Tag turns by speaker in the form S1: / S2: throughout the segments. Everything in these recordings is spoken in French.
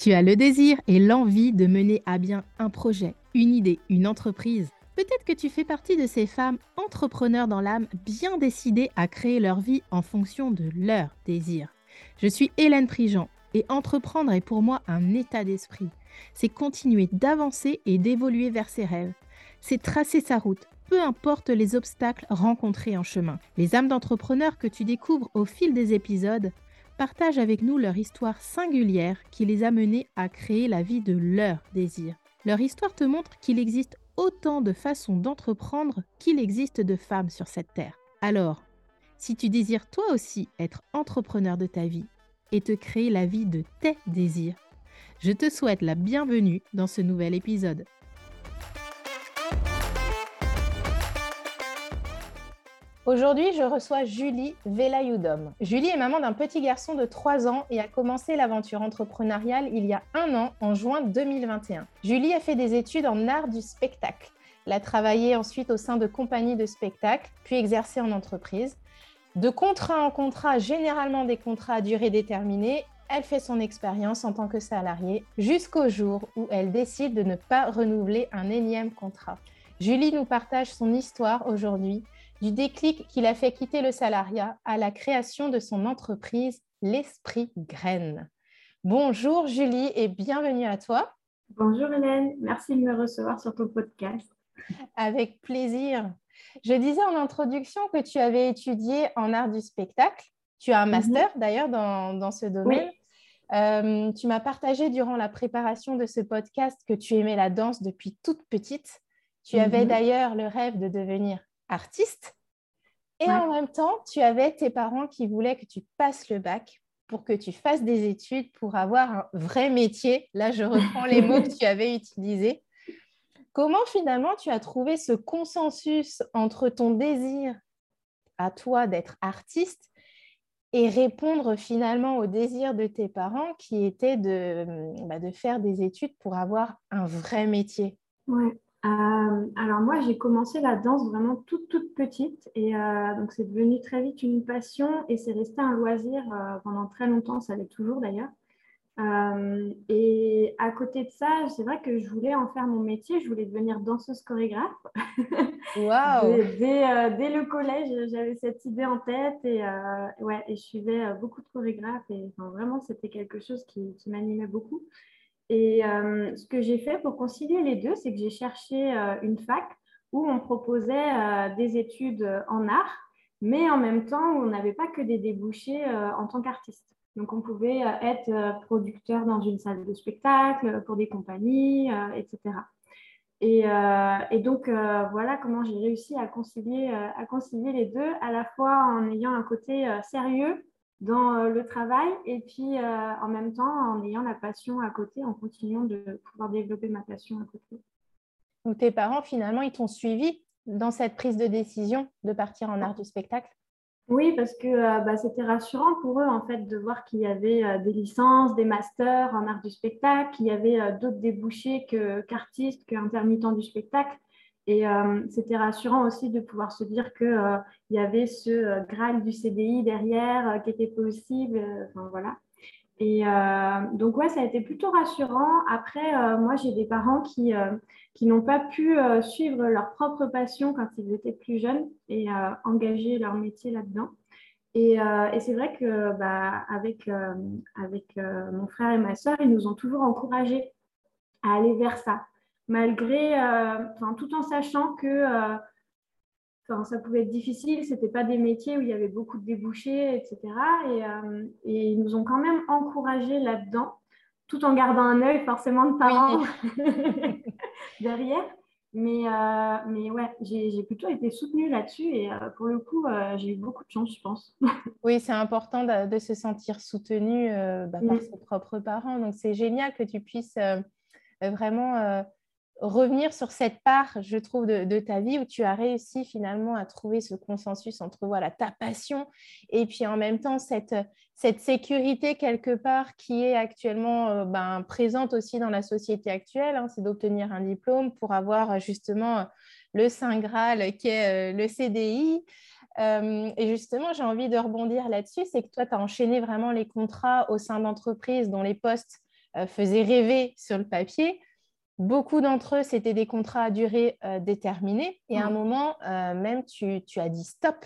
S1: Tu as le désir et l'envie de mener à bien un projet, une idée, une entreprise. Peut-être que tu fais partie de ces femmes entrepreneurs dans l'âme, bien décidées à créer leur vie en fonction de leur désir. Je suis Hélène Prigent et entreprendre est pour moi un état d'esprit. C'est continuer d'avancer et d'évoluer vers ses rêves. C'est tracer sa route, peu importe les obstacles rencontrés en chemin. Les âmes d'entrepreneurs que tu découvres au fil des épisodes partagent avec nous leur histoire singulière qui les a menés à créer la vie de leur désir. Leur histoire te montre qu'il existe autant de façons d'entreprendre qu'il existe de femmes sur cette terre. Alors, si tu désires toi aussi être entrepreneur de ta vie et te créer la vie de tes désirs, je te souhaite la bienvenue dans ce nouvel épisode. Aujourd'hui, je reçois Julie Velayoudom. Julie est maman d'un petit garçon de 3 ans et a commencé l'aventure entrepreneuriale il y a un an, en juin 2021. Julie a fait des études en art du spectacle. Elle a travaillé ensuite au sein de compagnies de spectacle, puis exercé en entreprise. De contrat en contrat, généralement des contrats à durée déterminée, elle fait son expérience en tant que salariée jusqu'au jour où elle décide de ne pas renouveler un énième contrat. Julie nous partage son histoire aujourd'hui du déclic qui l'a fait quitter le salariat à la création de son entreprise L'Esprit Graine. Bonjour Julie et bienvenue à toi.
S2: Bonjour Hélène, merci de me recevoir sur ton podcast.
S1: Avec plaisir. Je disais en introduction que tu avais étudié en art du spectacle. Tu as un mhm. master d'ailleurs dans, ce domaine. Euh, tu m'as partagé durant la préparation de ce podcast que tu aimais la danse depuis toute petite. Tu avais mhm. d'ailleurs le rêve de devenir artiste. Et en même temps, tu avais tes parents qui voulaient que tu passes le bac pour que tu fasses des études pour avoir un vrai métier. Là, je reprends les mots que tu avais utilisés. Comment finalement tu as trouvé ce consensus entre ton désir à toi d'être artiste et répondre finalement au désir de tes parents qui était de, bah, de faire des études pour avoir un vrai métier?
S2: Ouais. Euh, alors moi, j'ai commencé la danse vraiment toute, toute petite et euh, donc c'est devenu très vite une passion et c'est resté un loisir euh, pendant très longtemps, ça l'est toujours d'ailleurs. et à côté de ça, c'est vrai que je voulais en faire mon métier, je voulais devenir danseuse chorégraphe.
S1: Wow.
S2: dès, dès, le collège, j'avais cette idée en tête et, ouais, et je suivais beaucoup de chorégraphes et vraiment c'était quelque chose qui, qui m'animait beaucoup. Et euh, ce que j'ai fait pour concilier les deux, c'est que j'ai cherché euh, une fac où on proposait euh, des études en art, mais en même temps, on n'avait pas que des débouchés en tant qu'artiste. Donc, on pouvait être producteur dans une salle de spectacle, pour des compagnies, etc. Et, donc, voilà comment j'ai réussi à concilier les deux, à la fois en ayant un côté sérieux dans euh, le travail et puis euh, en même temps en ayant la passion à côté, en continuant de pouvoir développer ma passion à côté.
S1: Donc tes parents finalement ils t'ont suivi dans cette prise de décision de partir en art du spectacle?
S2: Oui, parce que euh, bah, c'était rassurant pour eux en fait de voir qu'il y avait des licences, des masters en art du spectacle, qu'il y avait d'autres débouchés qu'artistes, qu'intermittents du spectacle. Et euh, c'était rassurant aussi de pouvoir se dire qu'il euh, y avait ce euh, Graal du CDI derrière qui était possible. Enfin, voilà. Et donc, ouais, ça a été plutôt rassurant. Après, moi, j'ai des parents qui, qui n'ont pas pu suivre leur propre passion quand ils étaient plus jeunes et engager leur métier là-dedans. Et, et c'est vrai que bah, avec, avec mon frère et ma soeur, ils nous ont toujours encouragés à aller vers ça malgré, euh, tout en sachant que euh, ça pouvait être difficile, ce n'était pas des métiers où il y avait beaucoup de débouchés, etc. Euh, et, ils nous ont quand même encouragés là-dedans, tout en gardant un œil forcément de parents derrière. Mais, mais ouais, j'ai plutôt été soutenue là-dessus et pour le coup, j'ai eu beaucoup de chance, je pense.
S1: oui, c'est important de, se sentir soutenue bah, par ses propres parents. Donc, c'est génial que tu puisses vraiment revenir sur cette part, je trouve, de, ta vie où tu as réussi finalement à trouver ce consensus entre voilà, ta passion et puis en même temps cette, cette sécurité quelque part qui est actuellement euh, ben, présente aussi dans la société actuelle, hein, c'est d'obtenir un diplôme pour avoir justement le Saint Graal qui est euh, le CDI. Euh, et justement, j'ai envie de rebondir là-dessus, c'est que toi, tu as enchaîné vraiment les contrats au sein d'entreprises dont les postes faisaient rêver sur le papier. Beaucoup d'entre eux, c'était des contrats à durée déterminée. Et à un mmh. moment, même, tu, as dit stop.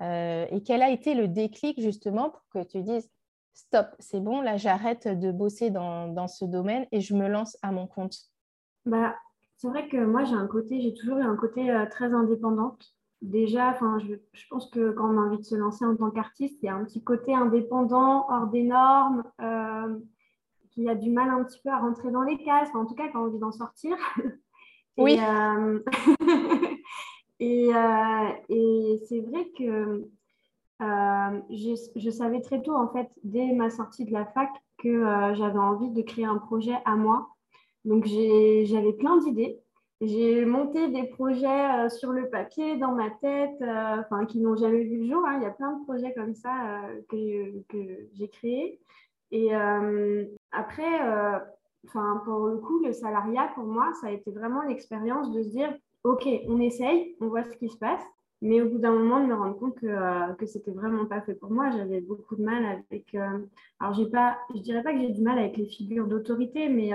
S1: et quel a été le déclic justement pour que tu dises stop, c'est bon, là j'arrête de bosser dans, ce domaine et je me lance à mon compte?
S2: Bah, C'est vrai que moi j'ai un côté, j'ai toujours eu un côté très indépendante déjà, enfin, je, pense que quand on a envie de se lancer en tant qu'artiste, il y a un petit côté indépendant, hors des normes, euh, qui a du mal un petit peu à rentrer dans les cases, en tout cas quand on a envie d'en sortir.
S1: Oui.
S2: Euh, euh, et, c'est vrai que je, savais très tôt, en fait, dès ma sortie de la fac, que j'avais envie de créer un projet à moi. Donc j'avais plein d'idées. J'ai monté des projets euh, sur le papier, dans ma tête, euh, enfin, qui n'ont jamais vu le jour. Hein. Il y a plein de projets comme ça euh, que, que j'ai créés. Et après, enfin, pour le coup, le salariat, pour moi, ça a été vraiment l'expérience de se dire, OK, on essaye, on voit ce qui se passe. Mais au bout d'un moment, de me rendre compte que, que c'était vraiment pas fait pour moi. J'avais beaucoup de mal avec. alors, j'ai pas, je dirais pas que j'ai du mal avec les figures d'autorité, mais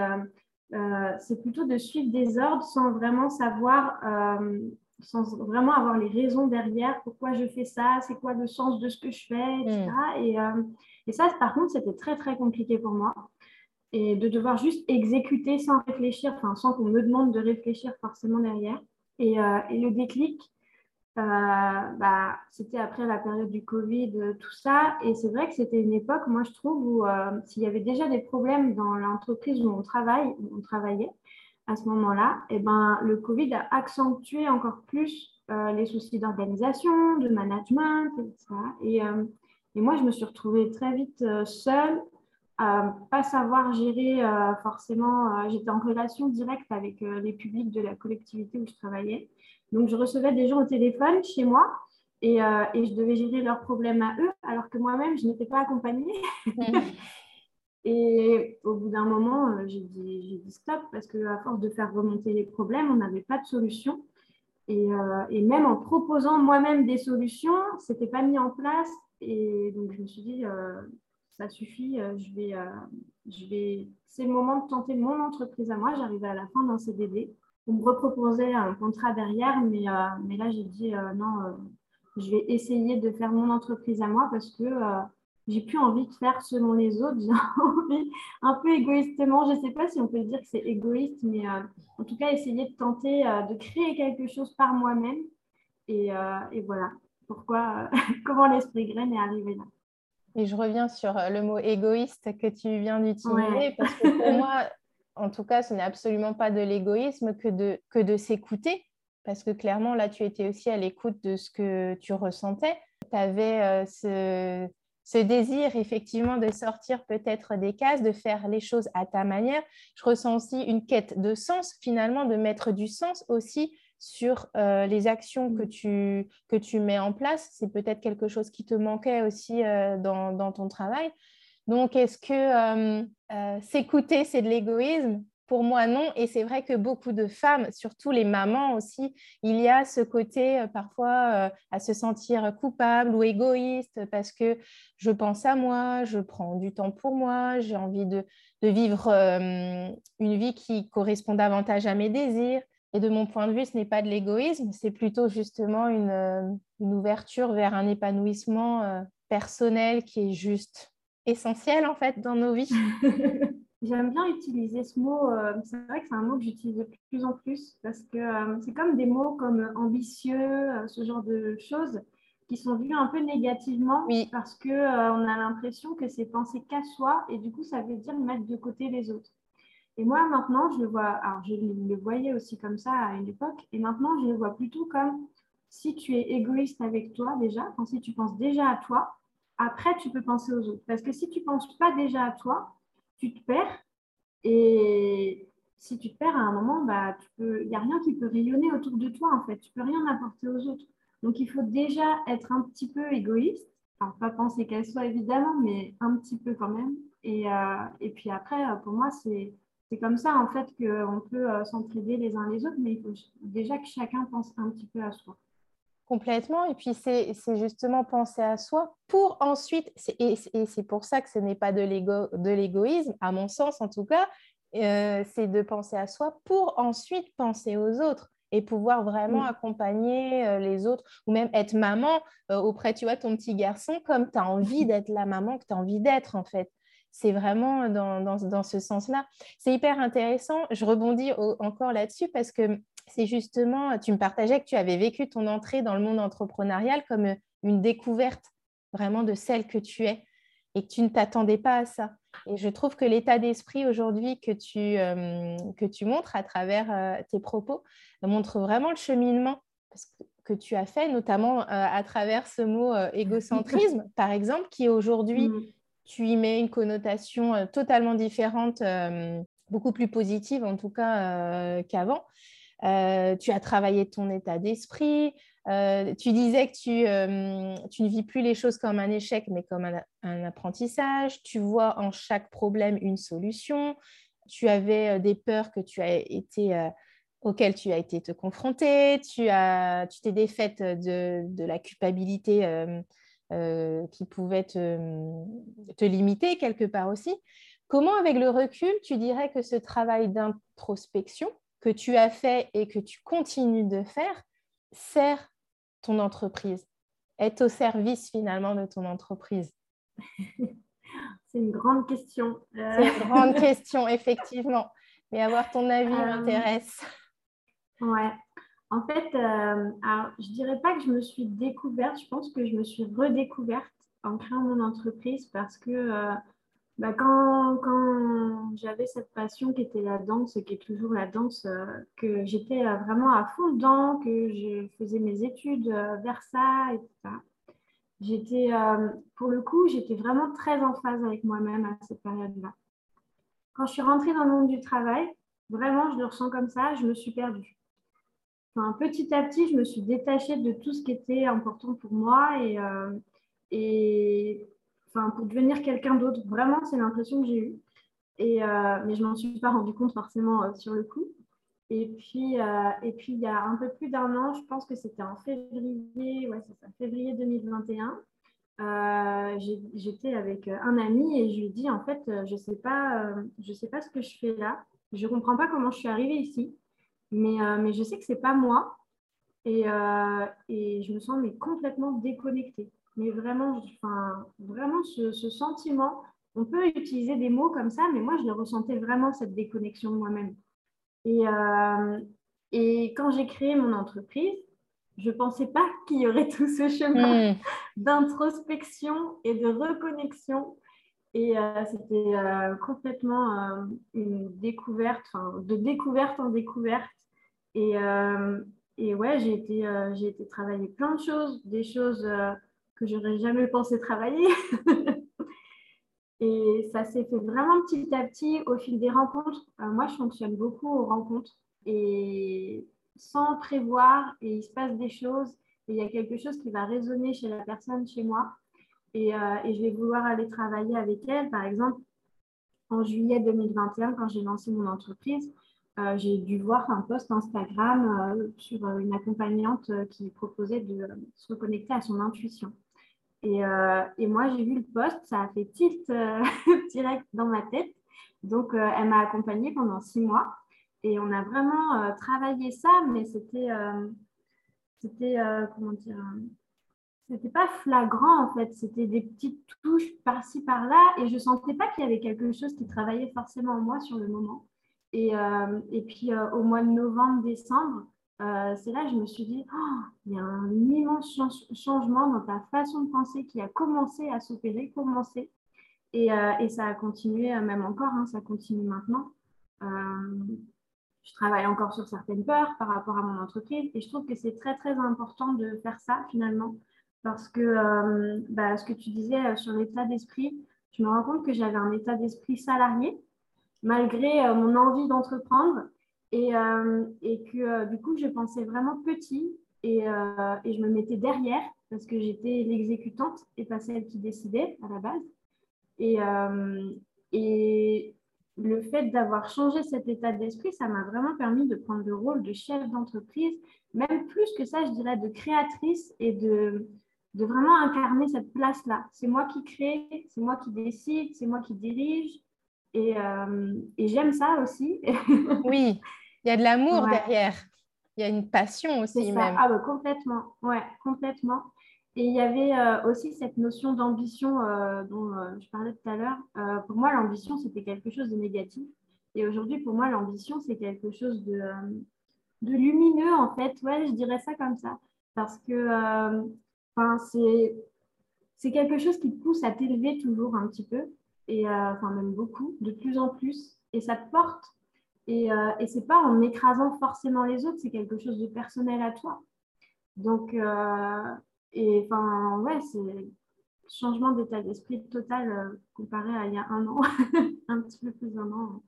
S2: euh, c'est plutôt de suivre des ordres sans vraiment savoir, euh, sans vraiment avoir les raisons derrière, pourquoi je fais ça, c'est quoi le sens de ce que je fais, etc. Mm. Et, euh, et, ça, par contre, c'était très, très compliqué pour moi. Et de devoir juste exécuter sans réfléchir, enfin, sans qu'on me demande de réfléchir forcément derrière. Et, et le déclic, euh, bah, c'était après la période du Covid, euh, tout ça. Et c'est vrai que c'était une époque, moi je trouve, où euh, s'il y avait déjà des problèmes dans l'entreprise où on travaille, où on travaillait à ce moment-là, eh ben, le Covid a accentué encore plus les soucis d'organisation, de management, etc. Et, et, moi, je me suis retrouvée très vite seule, pas savoir gérer forcément. J'étais en relation directe avec les publics de la collectivité où je travaillais. Donc, je recevais des gens au téléphone chez moi et, euh, et je devais gérer leurs problèmes à eux, alors que moi-même, je n'étais pas accompagnée. et au bout d'un moment, euh, j'ai dit, dit, stop parce qu'à force de faire remonter les problèmes, on n'avait pas de solution. Et, euh, et, même en proposant moi-même des solutions, ce n'était pas mis en place. Et donc, je me suis dit, ça suffit, je vais, je vais... c'est le moment de tenter mon entreprise à moi. J'arrivais à la fin d'un CDD on me reproposait un contrat derrière, mais, euh, mais là, j'ai dit euh, non, euh, je vais essayer de faire mon entreprise à moi parce que j'ai plus envie de faire selon les autres. Envie, un peu égoïstement, je ne sais pas si on peut dire que c'est égoïste, mais en tout cas, essayer de tenter de créer quelque chose par moi-même. Et, et, voilà pourquoi, comment l'esprit graine est arrivé là.
S1: Et je reviens sur le mot égoïste que tu viens d'utiliser, parce que pour moi, en tout cas, ce n'est absolument pas de l'égoïsme que de, que de s'écouter, parce que clairement, là, tu étais aussi à l'écoute de ce que tu ressentais. Tu avais euh, ce, ce, désir, effectivement, de sortir peut-être des cases, de faire les choses à ta manière. Je ressens aussi une quête de sens, finalement, de mettre du sens aussi sur euh, les actions que tu, que tu mets en place. C'est peut-être quelque chose qui te manquait aussi euh, dans, dans, ton travail. Donc, est-ce que euh, s'écouter, c'est de l'égoïsme? Pour moi, non. Et c'est vrai que beaucoup de femmes, surtout les mamans aussi, il y a ce côté euh, parfois à se sentir coupable ou égoïste parce que je pense à moi, je prends du temps pour moi, j'ai envie de, vivre une vie qui correspond davantage à mes désirs. Et de mon point de vue, ce n'est pas de l'égoïsme, c'est plutôt justement une, ouverture vers un épanouissement personnel qui est juste essentiel en fait dans nos vies.
S2: J'aime bien utiliser ce mot. Euh, c'est vrai que c'est un mot que j'utilise de plus en plus parce que euh, c'est comme des mots comme ambitieux, euh, ce genre de choses qui sont vus un peu négativement parce que on a l'impression que c'est penser qu'à soi et du coup ça veut dire mettre de côté les autres. Et moi maintenant je le vois, alors je le voyais aussi comme ça à une époque et maintenant je le vois plutôt comme si tu es égoïste avec toi déjà, quand si tu penses déjà à toi, après, tu peux penser aux autres. Parce que si tu ne penses pas déjà à toi, tu te perds. Et si tu te perds à un moment, bah, il n'y a rien qui peut rayonner autour de toi, en fait. Tu ne peux rien apporter aux autres. Donc, il faut déjà être un petit peu égoïste. Alors, pas penser qu'elle soit, évidemment, mais un petit peu quand même. Et, euh, et puis après, pour moi, c'est comme ça, en fait, qu'on peut euh, s'entraider les uns les autres. Mais il faut déjà que chacun pense un petit peu à soi.
S1: Complètement. Et puis, c'est justement penser à soi pour ensuite, et, c'est pour ça que ce n'est pas de l'égoïsme, à mon sens en tout cas, euh, c'est de penser à soi pour ensuite penser aux autres et pouvoir vraiment accompagner euh, les autres ou même être maman euh, auprès, tu vois, ton petit garçon comme tu as envie d'être la maman que tu as envie d'être en fait. C'est vraiment dans, dans, ce sens-là. C'est hyper intéressant. Je rebondis encore là-dessus parce que c'est justement, tu me partageais que tu avais vécu ton entrée dans le monde entrepreneurial comme une découverte vraiment de celle que tu es et que tu ne t'attendais pas à ça. Et je trouve que l'état d'esprit aujourd'hui que, tu, euh, que tu montres à travers euh, tes propos montre vraiment le cheminement que, tu as fait, notamment euh, à travers ce mot égocentrisme, par exemple, qui aujourd'hui, mm. Tu y mets une connotation totalement différente, beaucoup plus positive en tout cas qu'avant. Euh, tu as travaillé ton état d'esprit. Euh, tu disais que tu, euh, tu, ne vis plus les choses comme un échec, mais comme un, apprentissage. Tu vois en chaque problème une solution. Tu avais des peurs que tu as été, auxquelles tu as été te confronter. Tu t'es défaite de, de, la culpabilité qui pouvait te, te limiter quelque part aussi. Comment, avec le recul, tu dirais que ce travail d'introspection, que tu as fait et que tu continues de faire sert ton entreprise, est au service finalement de ton entreprise?
S2: C'est une grande question.
S1: Euh. C'est une grande question, effectivement. Mais avoir ton avis euh, m'intéresse.
S2: Ouais. En fait, euh, je ne dirais pas que je me suis découverte, je pense que je me suis redécouverte en créant mon entreprise parce que bah, quand, j'avais cette passion qui était la danse, qui est toujours la danse, euh, que j'étais euh, vraiment à fond dedans, que je faisais mes études euh, vers ça. J'étais, pour le coup, j'étais vraiment très en phase avec moi-même à cette période-là. Quand je suis rentrée dans le monde du travail, vraiment, je le ressens comme ça, je me suis perdue. Enfin, petit à petit, je me suis détachée de tout ce qui était important pour moi et, et pour devenir quelqu'un d'autre. Vraiment, c'est l'impression que j'ai eue. Et, euh, mais je m'en suis pas rendu compte forcément euh, sur le coup. Et puis, euh, et puis, il y a un peu plus d'un an, je pense que c'était en février, ouais, ça, février 2021. J'étais avec un ami et je lui dis en fait, je ne sais, pas, sais pas ce que je fais là. Je ne comprends pas comment je suis arrivée ici, mais, mais je sais que ce n'est pas moi. Et, et, je me sens mais complètement déconnectée mais vraiment, enfin, vraiment ce, sentiment, on peut utiliser des mots comme ça, mais moi, je le ressentais vraiment, cette déconnexion moi-même. Et, euh, et quand j'ai créé mon entreprise, je ne pensais pas qu'il y aurait tout ce chemin hmm. d'introspection et de reconnexion. Et euh, c'était euh, complètement une découverte, de découverte en découverte. Et, et ouais, j'ai été, j'ai été travailler plein de choses, des choses que j'aurais jamais pensé travailler. et ça s'est fait vraiment petit à petit au fil des rencontres. Euh, moi, je fonctionne beaucoup aux rencontres et sans prévoir, et il se passe des choses, et il y a quelque chose qui va résonner chez la personne, chez moi, et, euh, et je vais vouloir aller travailler avec elle. Par exemple, en juillet 2021, quand j'ai lancé mon entreprise, euh, j'ai dû voir un post Instagram sur une accompagnante qui proposait de se reconnecter à son intuition. Euh, et, moi, j'ai vu le poste, ça a fait tilt euh, direct dans ma tête. Donc, euh, elle m'a accompagnée pendant six mois. Et on a vraiment travaillé ça, mais c'était, c'était comment dire, c'était pas flagrant en fait. C'était des petites touches par-ci, par-là. Et je sentais pas qu'il y avait quelque chose qui travaillait forcément en moi sur le moment. Et, et puis, au mois de novembre, décembre, euh, c'est là que je me suis dit, oh, il y a un immense changement dans ta façon de penser qui a commencé à s'opérer, commencé. Et, euh, et, ça a continué, euh, même encore, hein, ça continue maintenant. je travaille encore sur certaines peurs par rapport à mon entreprise et je trouve que c'est très, très important de faire ça finalement. Parce que bah, ce que tu disais sur l'état d'esprit, je me rends compte que j'avais un état d'esprit salarié malgré mon envie d'entreprendre et, euh, et que euh, du coup, je pensais vraiment petit et, euh, et, je me mettais derrière parce que j'étais l'exécutante et pas celle qui décidait à la base. Et, et le fait d'avoir changé cet état d'esprit, ça m'a vraiment permis de prendre le rôle de chef d'entreprise, même plus que ça, je dirais, de créatrice et de, de vraiment incarner cette place-là. C'est moi qui crée, c'est moi qui décide, c'est moi qui dirige. Et, euh, et j'aime ça aussi.
S1: oui, il y a de l'amour derrière. Il y a une passion aussi même.
S2: Ah bah, complètement, ouais, complètement. Et il y avait euh, aussi cette notion d'ambition euh, dont je parlais tout à l'heure. pour moi, l'ambition, c'était quelque chose de négatif. Et aujourd'hui, pour moi, l'ambition, c'est quelque chose de, de lumineux, en fait. Ouais, je dirais ça comme ça. Parce que Enfin, c'est quelque chose qui te pousse à t'élever toujours un petit peu, et euh, enfin même beaucoup, de plus en plus, et ça te porte. Et, euh, et pas en écrasant forcément les autres, c'est quelque chose de personnel à toi. Donc, euh, et enfin, ouais, c'est changement d'état d'esprit total euh, comparé à il y a un an, un petit peu plus d'un an.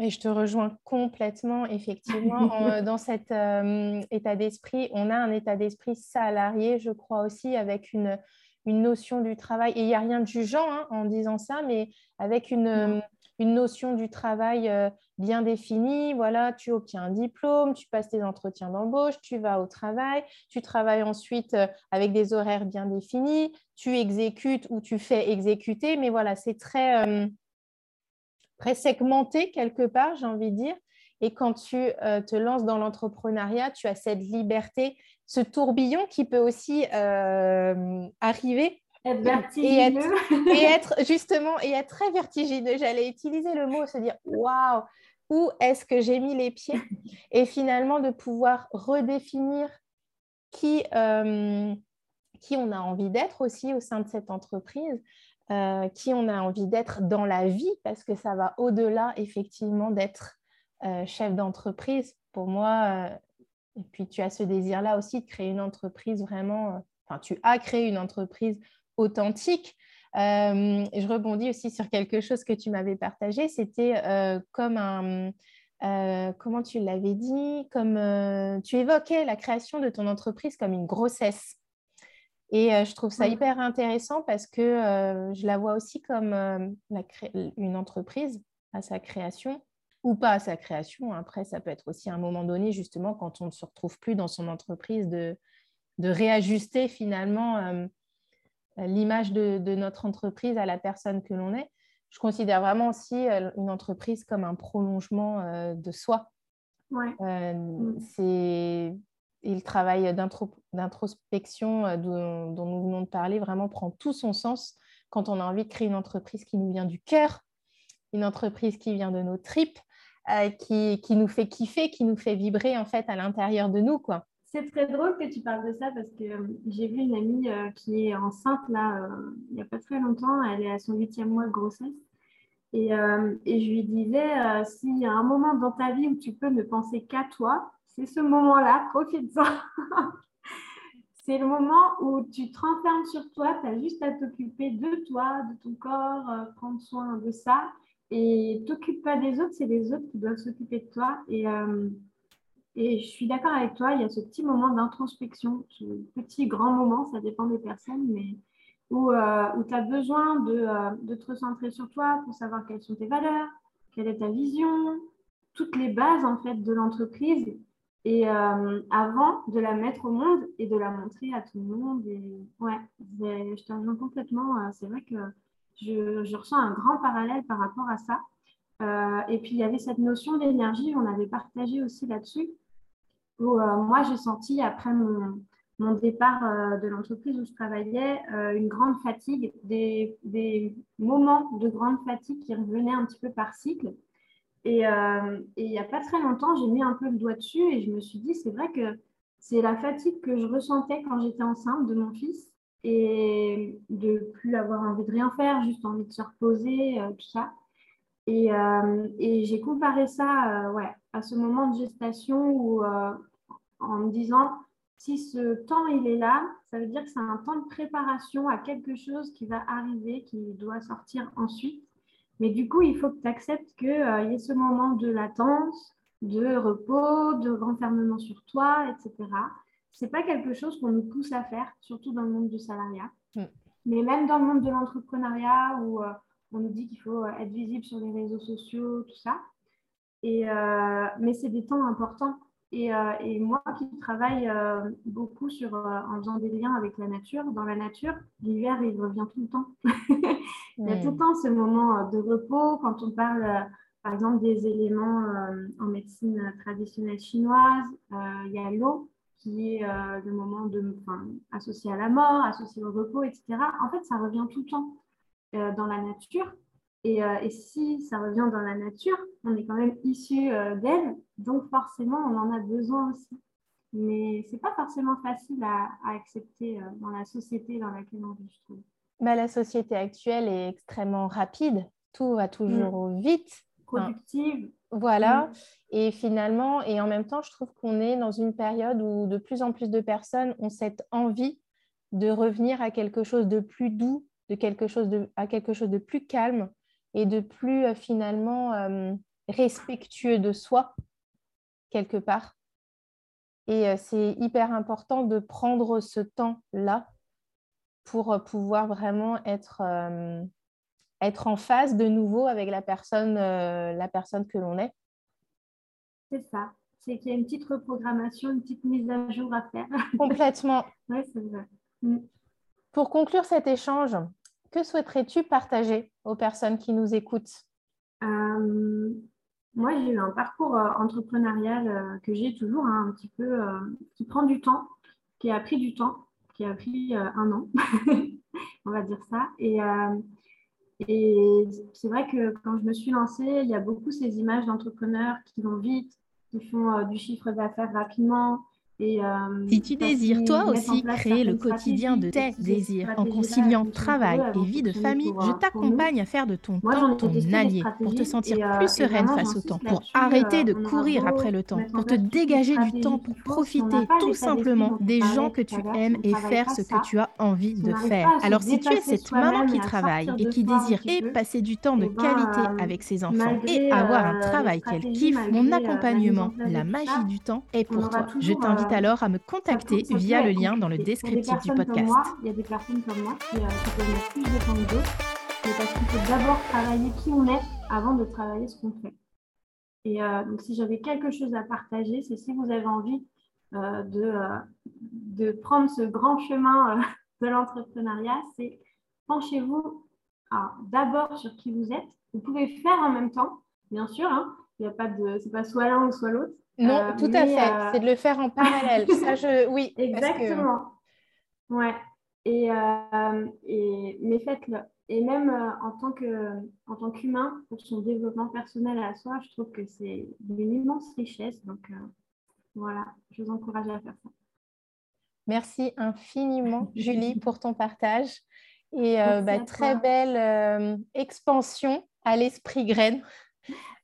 S1: Et je te rejoins complètement, effectivement, euh, dans cet euh, état d'esprit. On a un état d'esprit salarié, je crois aussi, avec une, une notion du travail. Et il n'y a rien de jugeant hein, en disant ça, mais avec une, euh, une notion du travail bien définie. Voilà, tu obtiens un diplôme, tu passes tes entretiens d'embauche, tu vas au travail, tu travailles ensuite avec des horaires bien définis, tu exécutes ou tu fais exécuter. Mais voilà, c'est très très segmenté quelque part, j'ai envie de dire. Et quand tu euh, te lances dans l'entrepreneuriat, tu as cette liberté, ce tourbillon qui peut aussi euh, arriver.
S2: Être
S1: et, être, et être, justement et être très vertigineux. J'allais utiliser le mot, se dire waouh, où est-ce que j'ai mis les pieds? Et finalement de pouvoir redéfinir qui, euh, qui on a envie d'être aussi au sein de cette entreprise, euh, qui on a envie d'être dans la vie, parce que ça va au-delà effectivement d'être euh, chef d'entreprise. Pour moi, euh, et puis tu as ce désir-là aussi de créer une entreprise vraiment, enfin tu as créé une entreprise authentique. je rebondis aussi sur quelque chose que tu m'avais partagé, c'était comme un... comment tu l'avais dit, comme tu évoquais la création de ton entreprise comme une grossesse. Et euh, je trouve ça hyper intéressant parce que euh, je la vois aussi comme euh, une entreprise à sa création ou pas à sa création. Après, ça peut être aussi à un moment donné, justement, quand on ne se retrouve plus dans son entreprise, de, de réajuster finalement l'image de, de, notre entreprise à la personne que l'on est. Je considère vraiment aussi une entreprise comme un prolongement de soi.
S2: Ouais.
S1: Mm. C'est et le travail d'introspection euh, dont, nous venons de parler vraiment prend tout son sens quand on a envie de créer une entreprise qui nous vient du cœur, une entreprise qui vient de nos tripes, euh, qui, qui, nous fait kiffer, qui nous fait vibrer en fait à l'intérieur de nous. quoi.
S2: C'est très drôle que tu parles de ça parce que euh, j'ai vu une amie qui est enceinte là il n'y a pas très longtemps, elle est à son huitième mois de grossesse. Et, et je lui disais, s'il y a un moment dans ta vie où tu peux ne penser qu'à toi, c'est ce moment-là, profite-en. c'est le moment où tu te renfermes sur toi, tu as juste à t'occuper de toi, de ton corps, euh, prendre soin de ça. Et t'occupe pas des autres, c'est les autres qui doivent s'occuper de toi. Et, euh, et je suis d'accord avec toi, il y a ce petit moment d'introspection, ce petit grand moment, ça dépend des personnes, mais où, euh, tu as besoin de, de te recentrer sur toi pour savoir quelles sont tes valeurs, quelle est ta vision, toutes les bases en fait de l'entreprise et euh, avant de la mettre au monde et de la montrer à tout le monde. Et ouais, je te rejoins complètement. Euh, c'est vrai que je, je, ressens un grand parallèle par rapport à ça. Euh, et puis il y avait cette notion d'énergie, on avait partagé aussi là-dessus, où moi j'ai senti après mon, mon départ de l'entreprise où je travaillais une grande fatigue, des, des moments de grande fatigue qui revenaient un petit peu par cycle. Euh, et, il n'y a pas très longtemps, j'ai mis un peu le doigt dessus et je me suis dit, c'est vrai que c'est la fatigue que je ressentais quand j'étais enceinte de mon fils et de plus avoir envie de rien faire, juste envie de se reposer, euh, tout ça. Et, euh, et j'ai comparé ça ouais, à ce moment de gestation où, en me disant, si ce temps il est là, ça veut dire que c'est un temps de préparation à quelque chose qui va arriver, qui doit sortir ensuite. Mais du coup, il faut que tu acceptes qu'il euh, y ait ce moment de latence, de repos, de renfermement sur toi, etc. Ce n'est pas quelque chose qu'on nous pousse à faire, surtout dans le monde du salariat. Mm. Mais même dans le monde de l'entrepreneuriat où euh, on nous dit qu'il faut être visible sur les réseaux sociaux, tout ça. Et, mais c'est des temps importants. Et, et, moi qui travaille beaucoup sur, en faisant des liens avec la nature, dans la nature, l'hiver, il revient tout le temps. il y a tout le temps ce moment de repos quand on parle par exemple des éléments euh, en médecine traditionnelle chinoise. Euh, il y a l'eau qui est euh, le moment de, associé à la mort, associé au repos, etc. En fait, ça revient tout le temps dans la nature. Et, si ça revient dans la nature, on est quand même issu d'elle, donc forcément, on en a besoin aussi. Mais ce n'est pas forcément facile à, accepter dans la société dans laquelle on vit, je trouve.
S1: Bah, la société actuelle est extrêmement rapide. Tout va toujours mm. vite
S2: productive.
S1: Voilà. Mm. Et finalement, et en même temps, je trouve qu'on est dans une période où de plus en plus de personnes ont cette envie de revenir à quelque chose de plus doux, de quelque chose de, à quelque chose de plus calme et de plus euh, finalement euh, respectueux de soi, quelque part. Et euh, c'est hyper important de prendre ce temps-là pour pouvoir vraiment être être en phase de nouveau avec la personne, la personne que l'on est.
S2: C'est ça. C'est qu'il y a une petite reprogrammation, une petite mise à jour à faire.
S1: Complètement.
S2: oui, c'est vrai. Mm.
S1: Pour conclure cet échange, que souhaiterais-tu partager aux personnes qui nous écoutent?
S2: Euh, Moi, j'ai eu un parcours euh, entrepreneurial que j'ai toujours hein, un petit peu, qui prend du temps, qui a pris du temps, qui a pris un an, on va dire ça. Et c'est vrai que quand je me suis lancée, il y a beaucoup ces images d'entrepreneurs qui vont vite, qui font euh, du chiffre d'affaires rapidement,
S1: euh, si tu désires toi aussi créer le quotidien de tes désirs en conciliant travail et vie de famille, je t'accompagne à faire de ton temps ton allié pour te sentir euh, plus sereine face au temps, pour arrêter de courir après le temps, pour te dégager du temps pour profiter tout simplement des gens que tu aimes et faire ce que tu as envie de faire. Alors si tu es cette maman qui travaille et qui désire et passer du temps de
S2: ben,
S1: qualité avec ses enfants et avoir un travail qu'elle kiffe, mon accompagnement, la magie du temps est pour toi. Je t'invite alors à me contacter via le lien dans le descriptif du podcast.
S2: il y a des personnes comme moi qui, euh, peuvent plus que d'autres, mais parce qu'il faut d'abord travailler qui on est avant de travailler ce qu'on fait. Et euh, donc, si j'avais quelque chose à partager, c'est si vous avez envie euh, de, de prendre ce grand chemin de l'entrepreneuriat, c'est penchez-vous d'abord sur qui vous êtes. Vous pouvez faire en même temps, bien sûr. Hein, il n'y a pas de, c'est pas soit l'un ou soit l'autre.
S1: Non, euh, tout à fait. Euh, c'est de le faire en parallèle. Ça, je... Oui.
S2: Exactement. Ouais. Et, euh, et, mais faites-le. Et même en tant que en tant qu'humain, pour son développement personnel à soi, je trouve que c'est une immense richesse. Donc voilà, je vous encourage à faire ça.
S1: Merci infiniment, Julie, pour ton partage. Et bah, très belle expansion à l'esprit graine.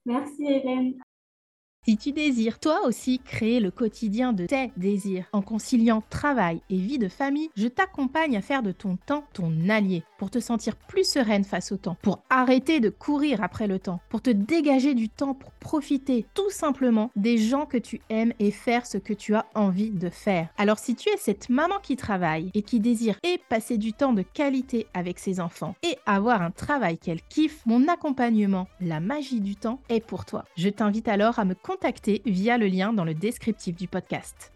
S2: Merci, Hélène.
S1: Si tu désires toi aussi créer le quotidien de tes désirs en conciliant travail et vie de famille, je t'accompagne à faire de ton temps ton allié pour te sentir plus sereine face au temps, pour arrêter de courir après le temps, pour te dégager du temps pour profiter tout simplement des gens que tu aimes et faire ce que tu as envie de faire. Alors si tu es cette maman qui travaille et qui désire et passer du temps de qualité avec ses enfants et avoir un travail qu'elle kiffe, mon accompagnement, la magie du temps est pour toi. Je t'invite alors à me contacter via le lien dans le descriptif du podcast.